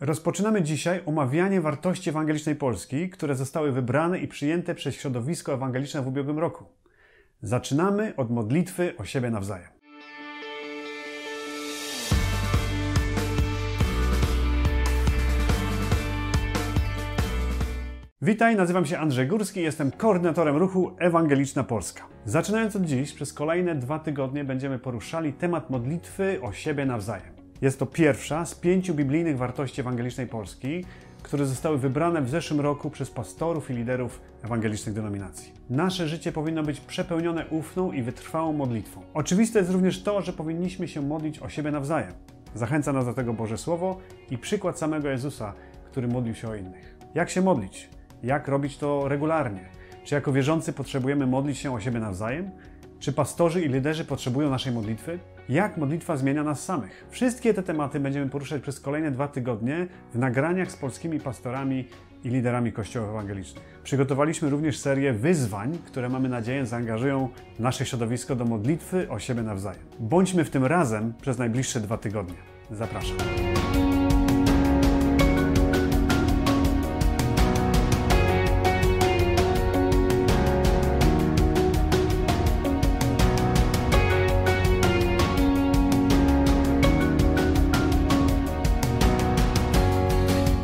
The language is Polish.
Rozpoczynamy dzisiaj omawianie wartości ewangelicznej Polski, które zostały wybrane i przyjęte przez środowisko ewangeliczne w ubiegłym roku. Zaczynamy od modlitwy o siebie nawzajem. Witaj, nazywam się Andrzej Górski, jestem koordynatorem ruchu Ewangeliczna Polska. Zaczynając od dziś, przez kolejne dwa tygodnie będziemy poruszali temat modlitwy o siebie nawzajem. Jest to pierwsza z pięciu biblijnych wartości ewangelicznej Polski, które zostały wybrane w zeszłym roku przez pastorów i liderów ewangelicznych denominacji. Nasze życie powinno być przepełnione ufną i wytrwałą modlitwą. Oczywiste jest również to, że powinniśmy się modlić o siebie nawzajem. Zachęca nas do tego Boże Słowo i przykład samego Jezusa, który modlił się o innych. Jak się modlić? Jak robić to regularnie? Czy jako wierzący potrzebujemy modlić się o siebie nawzajem? Czy pastorzy i liderzy potrzebują naszej modlitwy? Jak modlitwa zmienia nas samych? Wszystkie te tematy będziemy poruszać przez kolejne dwa tygodnie w nagraniach z polskimi pastorami i liderami kościołów ewangelicznych. Przygotowaliśmy również serię wyzwań, które mamy nadzieję zaangażują nasze środowisko do modlitwy o siebie nawzajem. Bądźmy w tym razem przez najbliższe dwa tygodnie. Zapraszam.